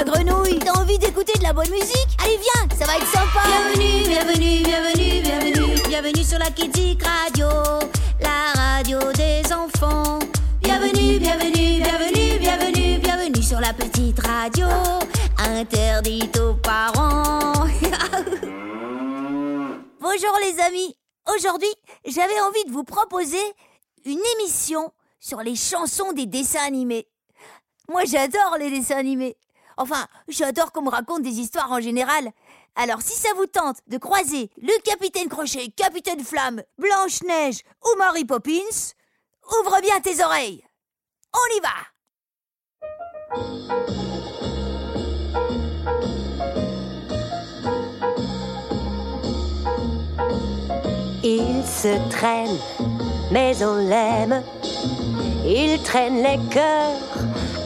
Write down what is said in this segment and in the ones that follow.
la grenouille. T'as envie d'écouter de la bonne musique? Allez viens, ça va être sympa. Bienvenue, bienvenue, bienvenue, bienvenue. Bienvenue sur la Kidik Radio La radio des enfants. Bienvenue, bienvenue, bienvenue, bienvenue Bienvenue sur la petite radio. Interdite aux parents. Bonjour les amis. Aujourd'hui, j'avais envie de vous proposer une émission sur les chansons des dessins animés. Moi, j'adore les dessins animés. Enfin, j'adore qu'on me raconte des histoires en général. Alors, si ça vous tente de croiser le Capitaine Crochet, Capitaine Flamme, Blanche-Neige ou Mary Poppins, ouvre bien tes oreilles. On y va. Il se traîne, mais on l'aime. Il traîne les cœurs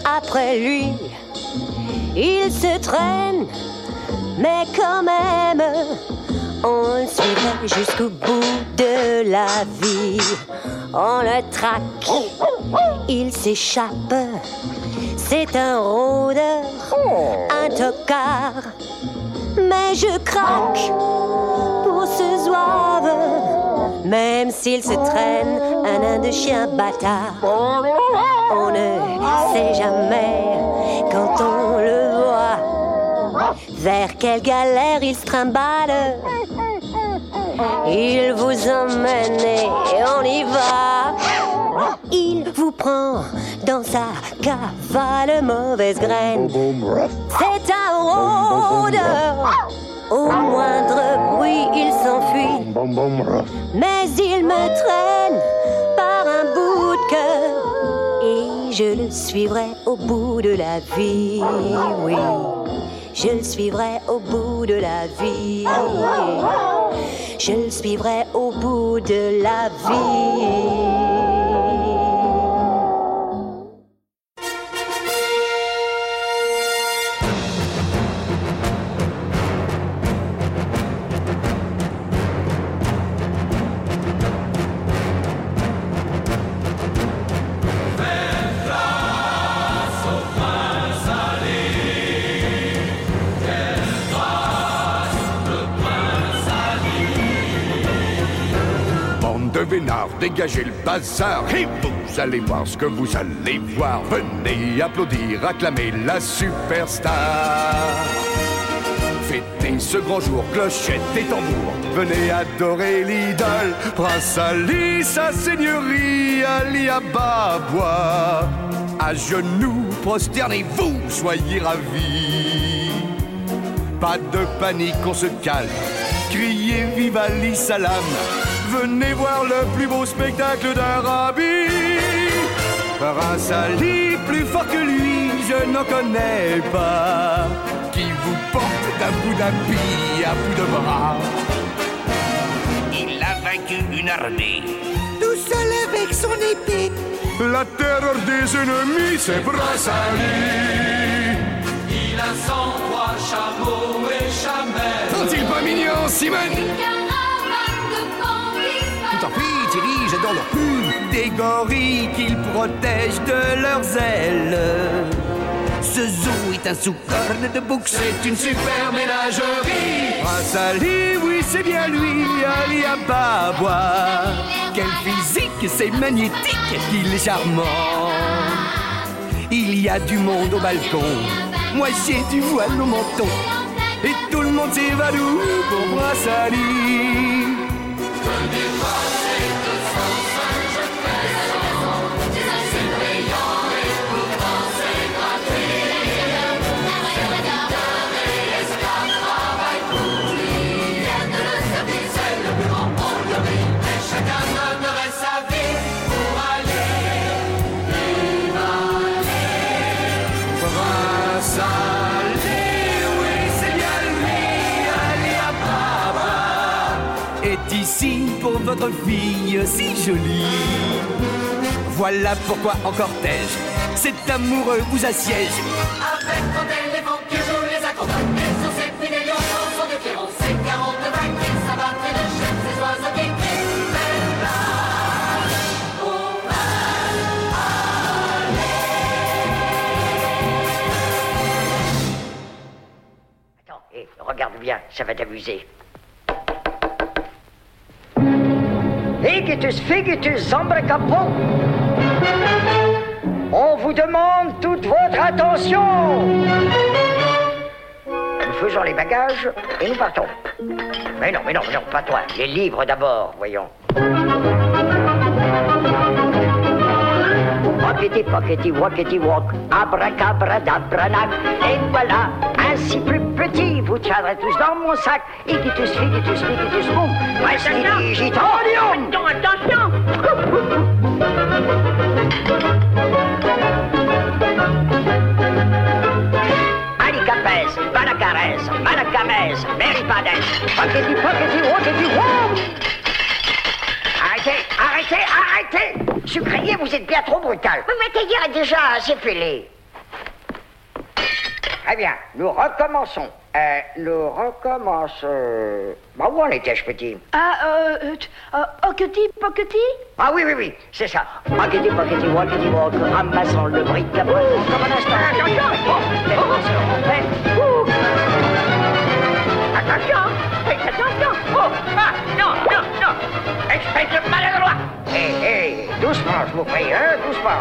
après lui. Il se traîne, mais quand même, on le suivrait jusqu'au bout de la vie. On le traque, il s'échappe. C'est un rôdeur, un tocard. Mais je craque pour ce zouave, même s'il se traîne un chien bâtard. On ne sait jamais quand on le voit vers quelle galère il se trimballe. Il vous emmène et on y va. Il vous prend dans sa cavale mauvaise graine. C'est un rôdeur. Au moindre bruit, il s'enfuit. Mais il me traîne par un bout de cœur. Et je le suivrai au bout de la vie. Oui, je le suivrai au bout de la vie. Je le suivrai au bout de la vie. Dégagez le bazar et vous allez voir ce que vous allez voir. Venez applaudir, acclamer la superstar. Fêtez ce grand jour, clochette et tambour. Venez adorer l'idole, Prince Ali, sa seigneurie, Ali Ababois. À genoux, prosternez-vous, soyez ravis. Pas de panique, on se calme. Criez vive Ali Salam venez voir le plus beau spectacle d'un rabbi. Prince Ali, plus fort que lui, je n'en connais pas. Qui vous porte d'un bout d'habit à bout de bras. Il a vaincu une armée. Tout seul avec son épée. La terreur des ennemis, c'est Prince Ali. Il a trois chameaux et chamelles. Sont-ils pas mignons, Simone? Dans leur plume des gorilles qu'ils protègent de leurs ailes. Ce zoo est un sous-corne de bouc, c'est une super ménagerie. Prince Ali, oui, c'est bien lui, Ali Ababois. Quel physique, c'est magnétique, qu'il est charmant. Il y a du monde au balcon, moi j'ai du voile au menton. Et tout le monde s'évanouit pour Prince Ali. Votre fille si jolie. Voilà pourquoi en cortège, cet amoureux vous assiège. Avec quand elle les vents qui jouent les accompagne, sur ces petits millions chansons de Clément, c'est 40 vagues qui s'abattent de chefs, ces oiseaux qui crient. viens, ça va t'amuser. Higitus figitus zambracapon. On vous demande toute votre attention. Nous faisons les bagages et nous partons. Mais non, mais non, mais non, pas toi. Les livres d'abord, voyons. Pockety, pockety, walkety, walk, abracabradabranach. Et voilà, ainsi plus petit, vous tiendrez tous dans mon sac. Igitus, figitus, figitus, boum. Voici Balacares, Malacames, Meripades, Pockety, pockety, walkety, walk. Arrêtez, arrêtez, arrêtez Sucrier, vous êtes bien trop brutal. Mais déjà assez pelée. Très bien, nous recommençons. Euh, nous recommençons... Bah, où en étais-je, petit? Ah, euh, euh, euh, Hockety, Pockety Ah oui, oui, oui, c'est ça. Pockety, pockety, walkety, walk, ramassons le bric-à-brac comme un instant. Attention Oh, Attention Faites attention. Oh Ah Non, non, non. Espèce de maladroit. Hé, hé Doucement, je vous prie, hein Doucement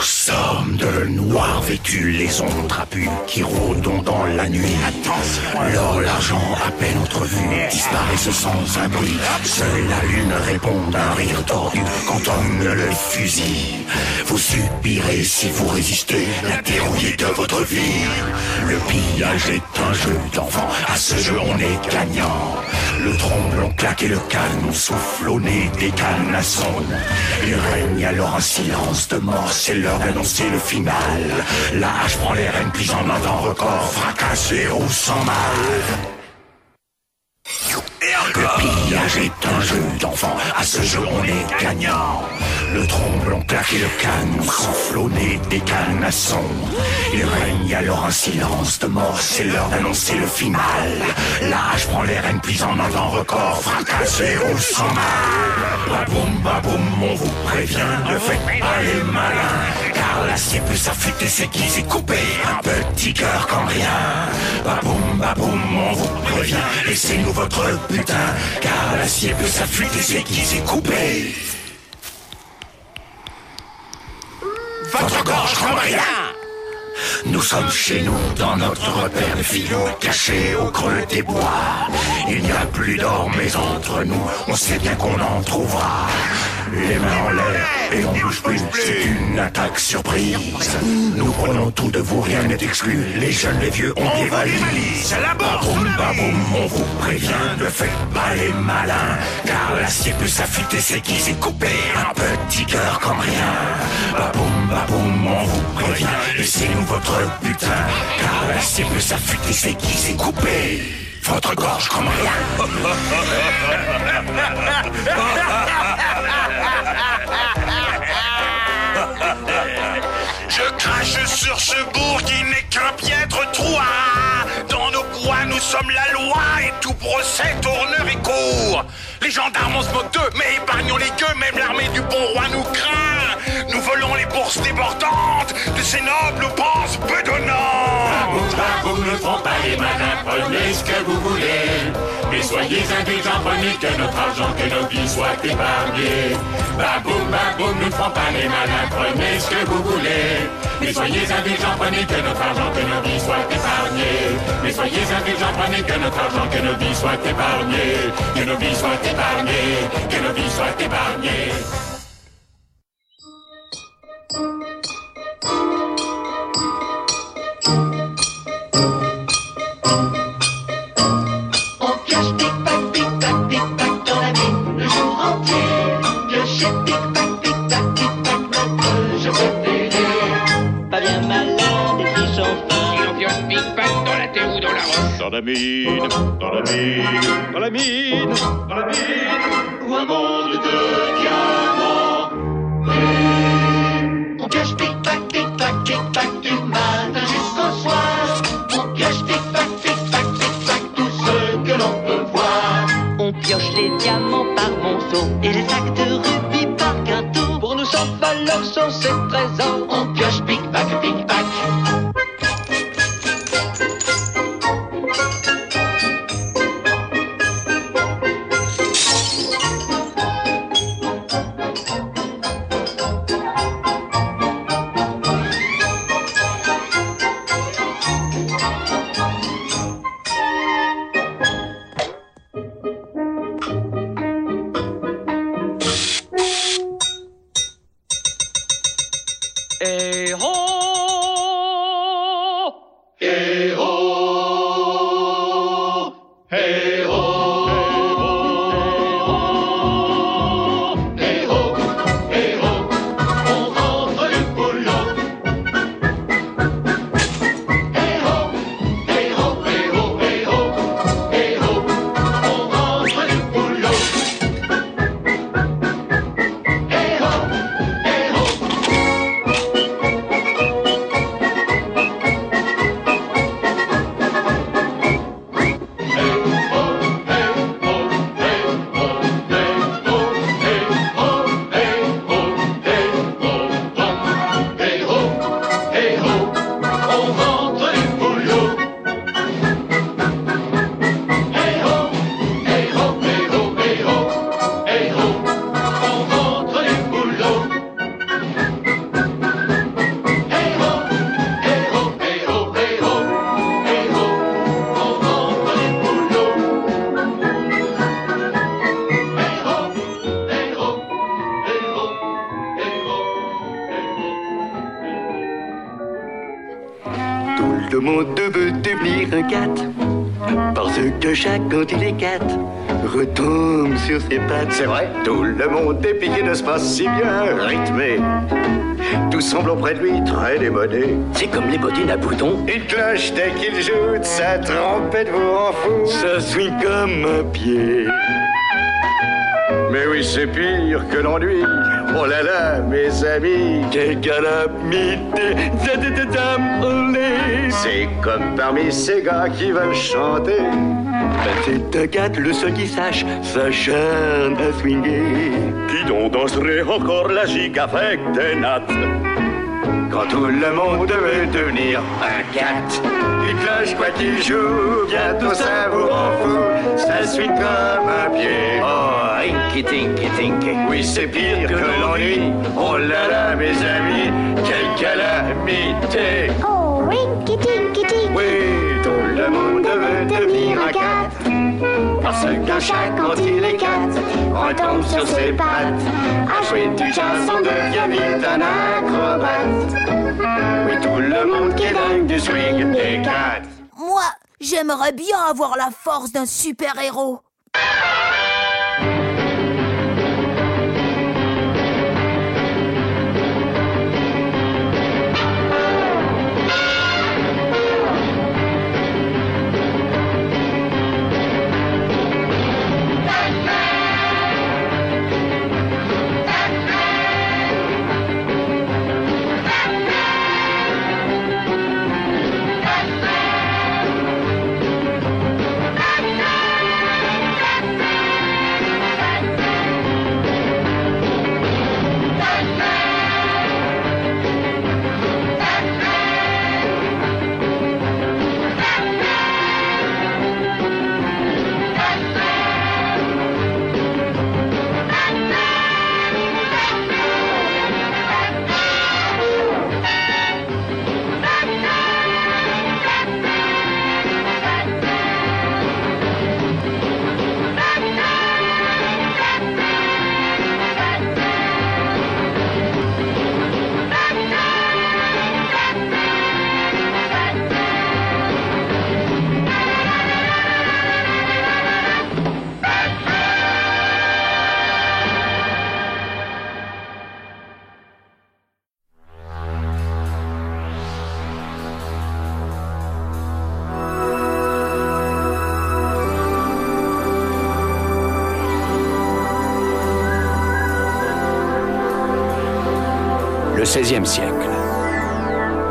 sommes de noirs vêtus, les ombres trapues qui rôdons dans la nuit. Attention L'or, l'argent, à peine entrevus, disparaissent sans un bruit. Seule la lune répond d'un rire tordu quand on le fusille. Vous subirez si vous résistez la dérouillée de votre vie. Le pillage est un jeu d'enfant, à ce jeu on est gagnant. Le tromblon claque et le canon souffle au nez des canassons. Il règne alors un silence de mort, c'est l'heure d'annoncer le final. La hache prend les rênes, puis en un temps record, fracassé ou sans mal. Le pillage est un jeu d'enfant, à ce jeu on est gagnant. Le tromblon claque et le canon souffle au nez des canassons. Il règne alors un silence de mort, c'est l'heure d'annoncer le final. Hache prend les rênes, puis en un temps record, fracassé ou sans mal. Baboum, baboum, on vous prévient, ne faites pas les malins. Peut s'affûter, c'est qui s'est coupé, un petit cœur comme rien. Baboum, baboum, on vous prévient, laissez-nous votre putain. Car l'acier peut s'affûter, qui s'est coupé. Votre gorge comme rien. Nous sommes chez nous, dans notre repère de filous, cachés au creux des bois. Il n'y a plus d'or, mais entre nous, on sait bien qu'on en trouvera. Les mains en l'air et on bouge plus, c'est une attaque surprise. Nous prenons tout de vous, rien n'est exclu. Les jeunes, les vieux, on les valise. Baboum, baboum, on vous prévient, ne faites pas les malins. Car l'acier peut s'affûter, c'est qui s'est coupé. Un petit cœur comme rien. Baboum, baboum, on vous prévient, laissez-nous votre putain. Car l'acier peut s'affûter, c'est qui s'est coupé. Votre gorge comme rien. sur ce bourg qui n'est qu'un piètre trou. Dans nos bois, nous sommes la loi et tout procès tourneur et court. Les gendarmes, on se moque d'eux, mais épargnons les gueux, même l'armée du bon roi nous craint. Nous les bourses débordantes de ces nobles penses bedonnants. Baboum, ne prends pas les malins, prenez ce que vous voulez. Mais soyez indulgents, prenez que notre argent, que nos vies soient épargnées. Baboum, baboum, ne prends pas les malins, prenez ce que vous voulez. Mais soyez indulgents, prenez que notre argent, que nos vies soient épargnées. Mais soyez indulgents, prenez que notre argent, que nos vies soient épargnées. Que nos vies soient épargnées, que nos vies soient épargnées. Dans la mine le jour entier. Piocher tic-tac, tic-tac, tic-tac, notre jeu préféré. Pas bien malin des petits chansons. Si l'on pioche tic-tac dans la terre ou dans la roche. Dans la mine, dans la mine, dans la mine, dans la mine, ou un monde de diamants piège tic-tac, tic-tac, tic-tac, du matin jusqu'au soir. On pioche tic-tac, tic-tac, tout ce que l'on peut voir. On pioche les diamants par monceau et les sacs de rubis par quinteau. Pour nous, sans valeur, sont ces trésors. Est piqué de ce pas si bien rythmé? Tout semble auprès de lui très démodé. C'est comme les bottines à boutons. Une cloche dès qu'il joue de sa trompette vous en fout. Ça swing comme un pied. Mais oui, c'est pire que l'ennui. Oh là là, mes amis, quelle calamité. C'est comme parmi ces gars qui veulent chanter. Ben, c'est un cat, le seul qui sache, s'acharne à swinguer. Qui donc danserait encore la gigue avec des nattes? Quand tout le monde veut devenir un cat. Il cloche quoi qu'il joue, bientôt ça vous en fout. Ça suit comme un pied. Oh, rinky tinky tinky. Oui, c'est pire que l'ennui. Oh là là, mes amis, quelle calamité. Oh, tinky. Oui, tout le monde veut devenir un cat. Parce qu'un chat, quand il est cat, retombe sur ses pattes. À jouer du jazz, on devient vite un acrobate. Oui, tout le monde qui est dingue du swing des cats. Moi, j'aimerais bien avoir la force d'un super-héros.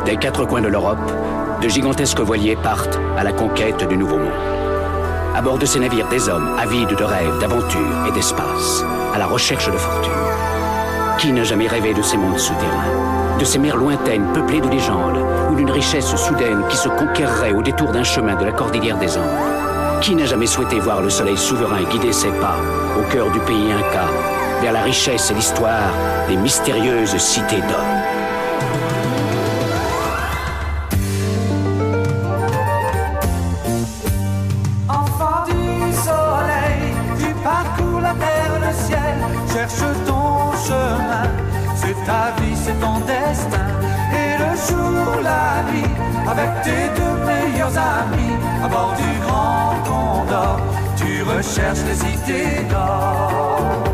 Des quatre coins de l'Europe, de gigantesques voiliers partent à la conquête du Nouveau Monde. À bord de ces navires, des hommes avides de rêves, d'aventures et d'espace, à la recherche de fortune. Qui n'a jamais rêvé de ces mondes souterrains, de ces mers lointaines peuplées de légendes, ou d'une richesse soudaine qui se conquerrait au détour d'un chemin de la cordillère des Andes? Qui n'a jamais souhaité voir le soleil souverain guider ses pas au cœur du pays inca vers la richesse et l'histoire des mystérieuses cités d'or. ta vie c'est ton destin. Et le jour, la nuit Avec tes deux meilleurs amis À bord du grand condor Tu recherches les cités d'or.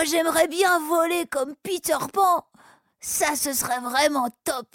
Moi, j'aimerais bien voler comme Peter Pan. Ça, ce serait vraiment top.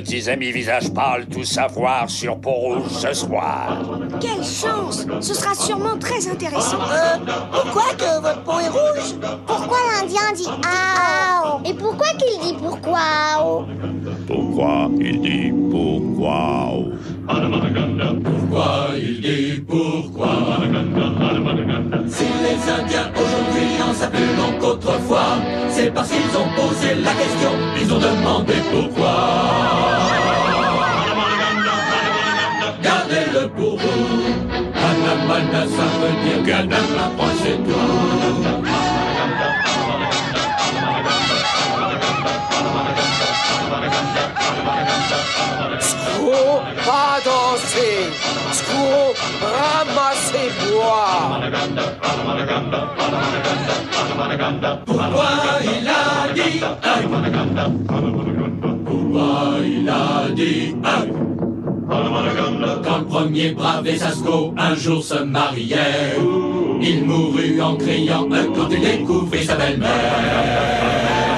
Petits amis visage pâle, tout savoir sur peau rouge ce soir. Quelle chance Ce sera sûrement très intéressant. Euh, pourquoi que votre peau est rouge. Pourquoi l'Indien dit Ao Et pourquoi qu'il dit pourquoi Ao Pourquoi il dit pourquoi Pourquoi il dit pourquoi Si les Indiens aujourd'hui en savent plus long qu'autrefois, c'est parce qu'ils ont posé la question, Anamana, ça veut dire c'est tout. Squirrel, pas danser. Squirrel, ramassez bois. Pourquoi il a dit aïe? Pourquoi il a dit aïe? Quand le premier brave Sasco un jour se mariait, il mourut en criant quand il découvrit sa belle-mère.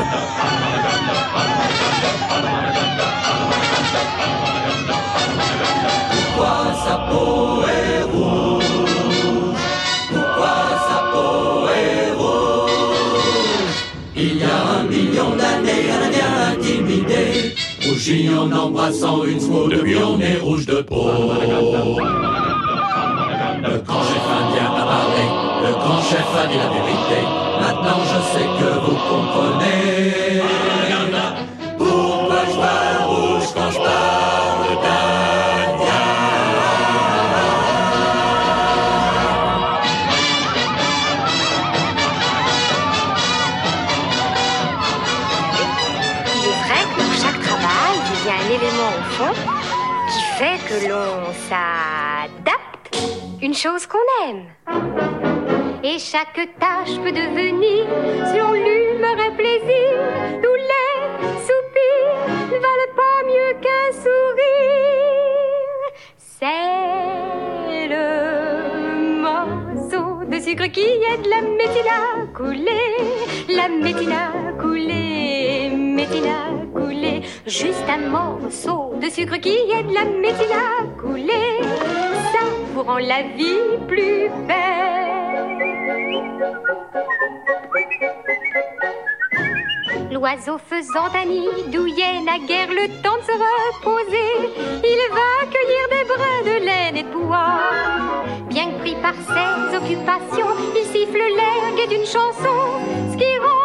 En embrassant une squaw Depuis on est rouge de peau. Le grand chef indien a parlé. Le grand chef a dit la vérité. Maintenant je sais que vous comprenez fond qui fait que l'on s'adapte, une chose qu'on aime. Et chaque tâche peut devenir, selon l'humeur et plaisir, tous les soupirs ne valent pas mieux qu'un sourire. C'est le sucre qui aide la médine à couler, la médine à couler, médine à couler. Juste un morceau de sucre qui aide la médine à couler, ça vous rend la vie plus belle. L'oiseau faisant un nid douillet n'a guère le temps de se reposer. Il va cueillir des brins de laine et de bois. Bien que pris par ses occupations, il siffle l'air gai d'une chanson, ce qui rend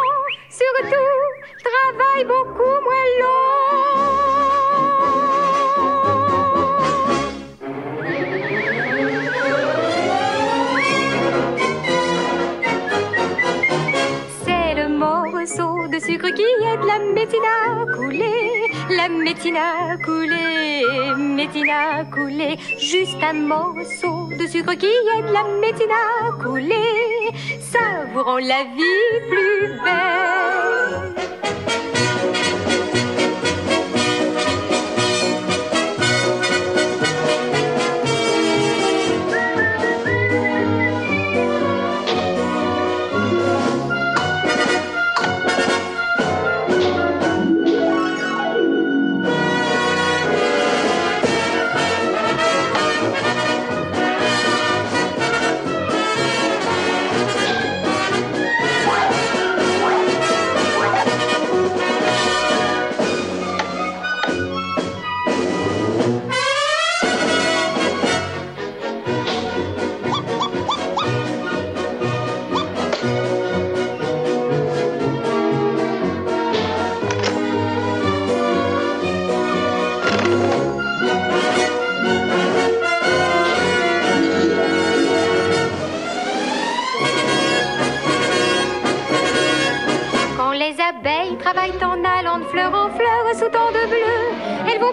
surtout travail beaucoup moins C'est de sucre qui aide la médine à couler, la médine à couler, médine à couler. Juste un morceau de sucre qui aide la médine à couler, ça vous rend la vie plus belle.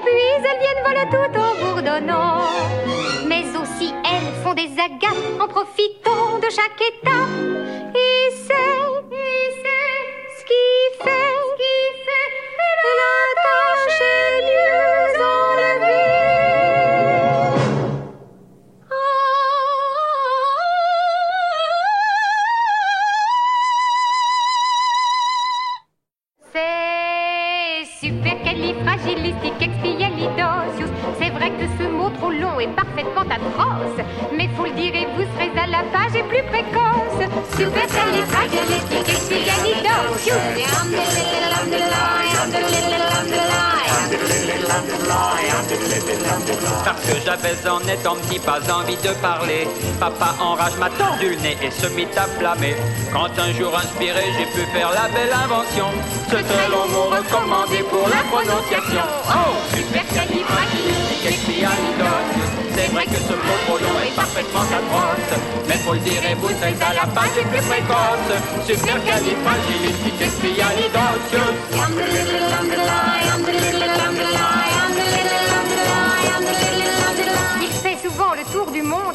Puis elles viennent voler tout en bourdonnant. Mais aussi elles font des agates en profitant de chaque étape. Mais faut le dire et vous serez à la page et plus précoce. Parce que j'avais en étant petit pas envie de parler. Papa enrage m'a tordu le nez et se mit à blâmer. Quand un jour inspiré, j'ai pu faire la belle invention. Ce long mot recommandé pour la prononciation. Oh, supercalifragilisticexpialidocious. Que ce trop long est parfaitement atroce. Mais faut le dire et vous serez à la page et plus précoce. Il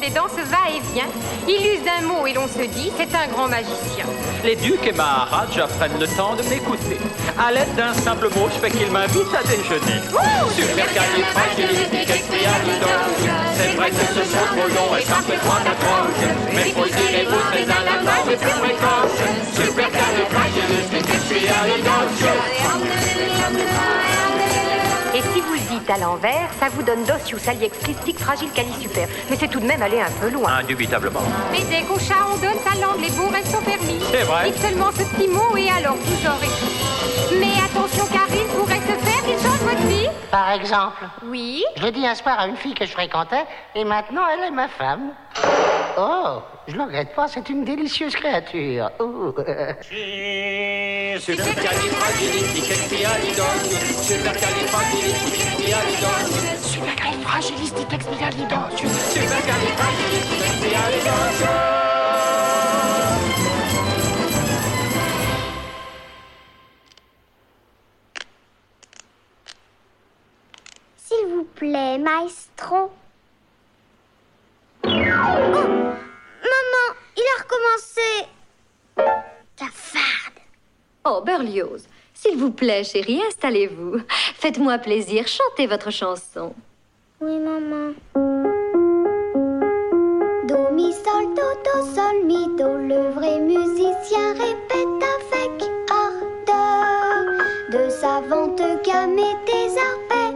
tour du monde et dans ce va-et-vient, il use d'un mot et l'on se dit c'est un grand magicien. Les ducs et Maharajas prennent le temps de m'écouter. À l'aide d'un simple mot, je fais qu'ils m'invitent à déjeuner. Supercalifragilisticexpialidocious. C'est vrai que ce mot trop long est parfaitement atroce. Mais faut dire et vous serez à la page et plus précoce. Supercalifragilisticexpialidocious. Et si vous le dites à l'envers, ça vous donne docius aliexplictic fragile super. Mais c'est tout de même aller un peu loin. Indubitablement. Mais dès qu'au chat on donne sa langue, les bons restent sont permis. C'est vrai. Dites seulement ce petit mot et alors vous aurez tout. Mais Par exemple, Oui je l'ai dit un soir à une fille que je fréquentais, et maintenant elle est ma femme. Oh, je ne regrette pas, c'est une délicieuse créature. Supercalifragilisticexpialidocious. Supercalifragilisticexpialidocious. Vous plaît, maestro. Oh Maman, il a recommencé. Cafarde. Oh, Berlioz, s'il vous plaît, chérie, installez-vous. Faites-moi plaisir, chantez votre chanson. Oui, maman. Do, mi, sol, do, do, sol, mi, do. Le vrai musicien répète avec ardeur de savantes gammes et des arpèges.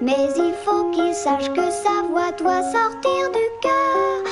Mais il faut qu'il sache que sa voix doit sortir du cœur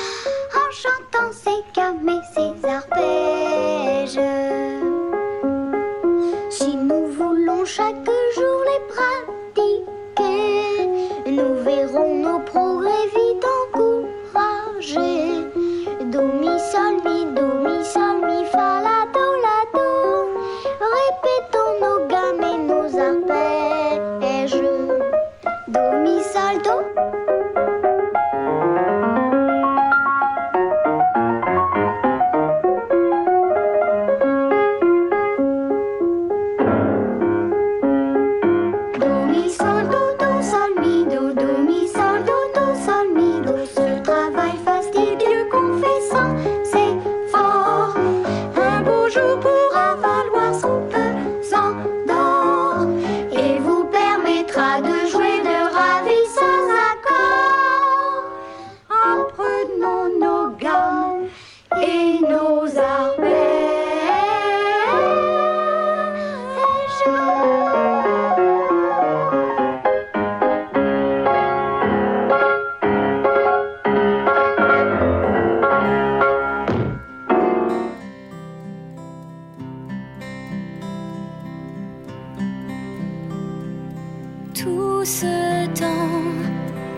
ce temps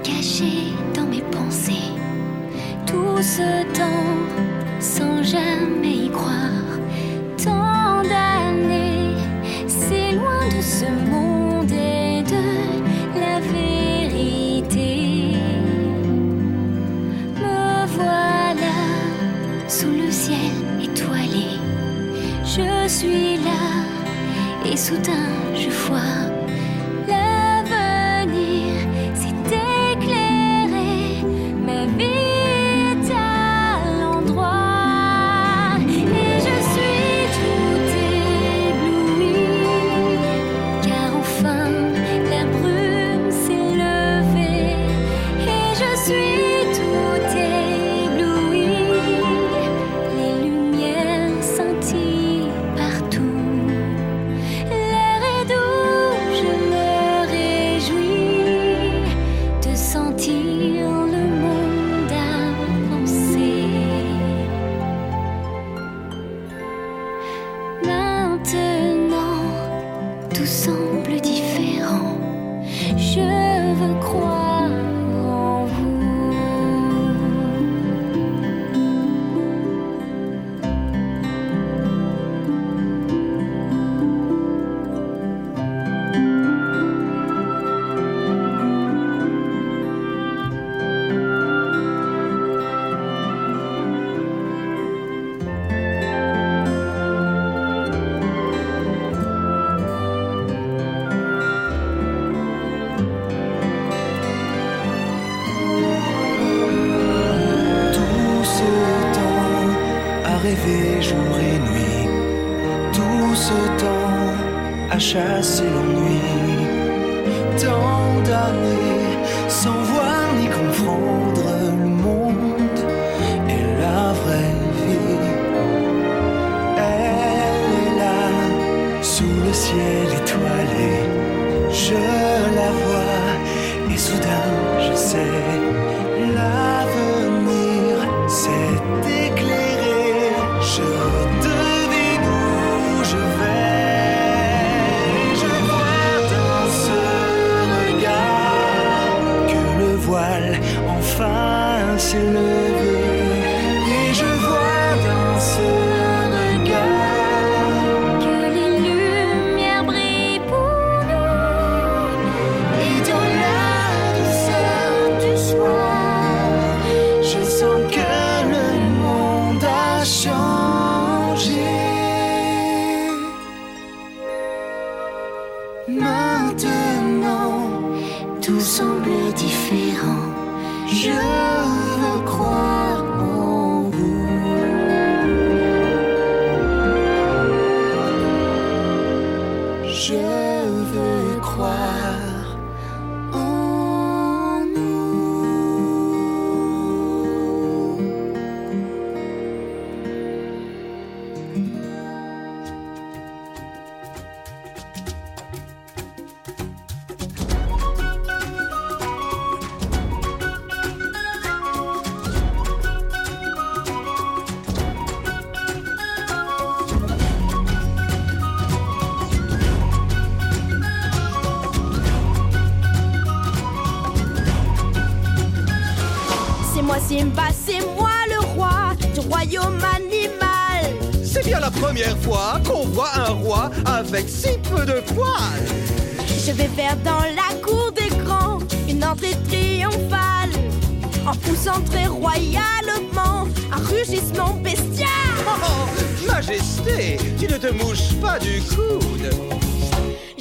caché dans mes pensées, tout ce temps sans jamais y croire, tant d'années, c'est loin de ce monde et de la vérité. Me voilà sous le ciel étoilé, je suis là et soudain je vois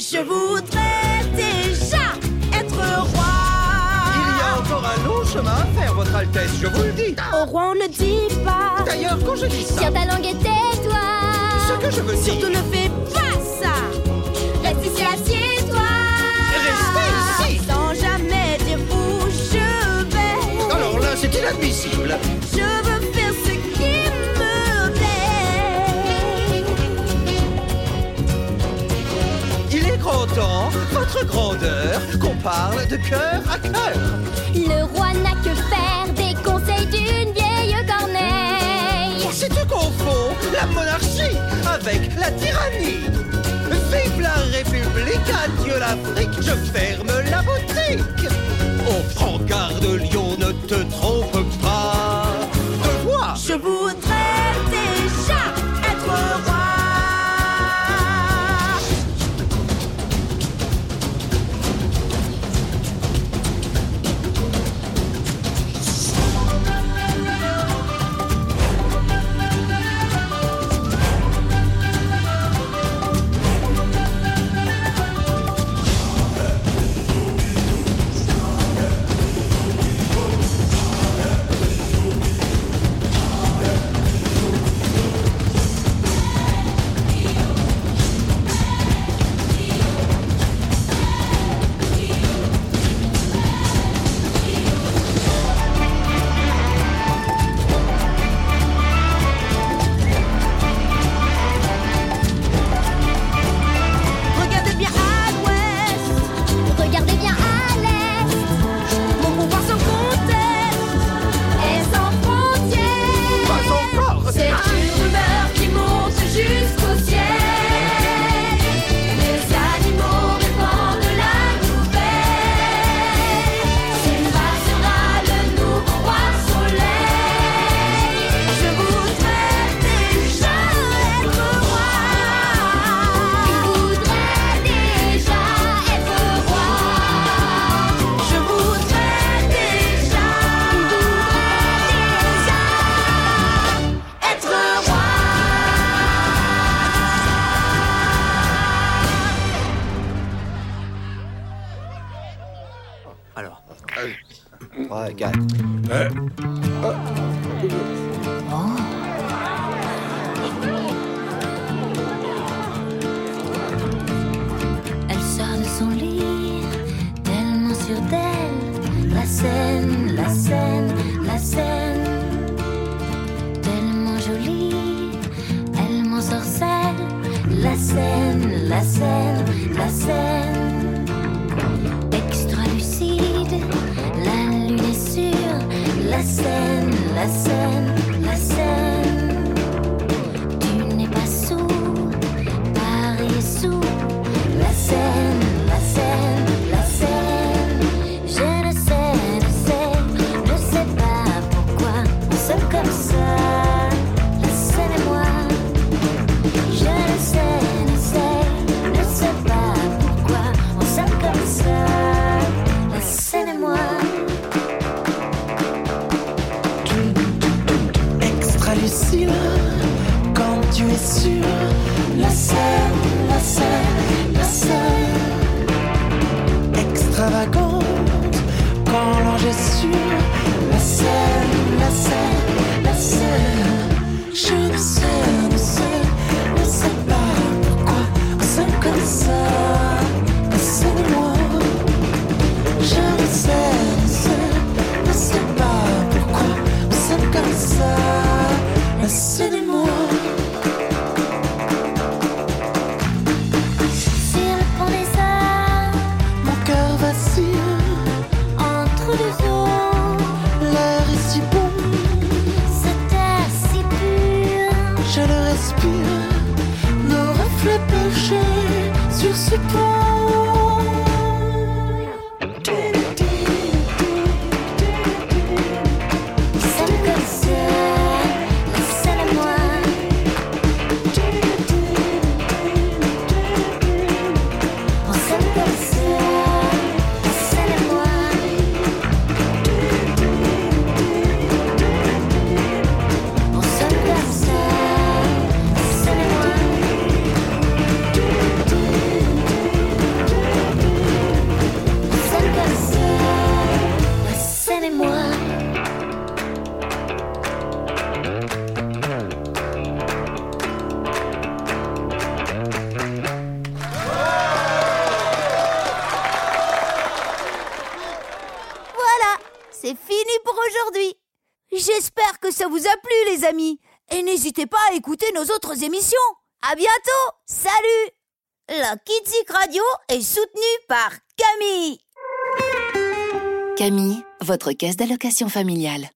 Je voudrais déjà être roi. Il y a encore un long chemin à faire, Votre Altesse, je vous le dis. Au roi, on ne dit pas. D'ailleurs, quand je dis ça, tiens ta langue et tais-toi. Ce que je veux dire. Surtout ne fais pas. votre grandeur qu'on parle de cœur à cœur. Le roi n'a que faire des conseils d'une vieille corneille. Si tu confonds la monarchie avec la tyrannie, vive la République, adieu l'Afrique, je ferme la boutique. Au prend de Lyon La scène, la scène, la scène. Tellement jolie, elle m'ensorcelle. La scène, la scène, la scène. seule, la seule. et n'hésitez pas à écouter nos autres émissions. À bientôt, salut. La Kitzik Radio est soutenue par Camille. Camille, votre caisse d'allocation familiale.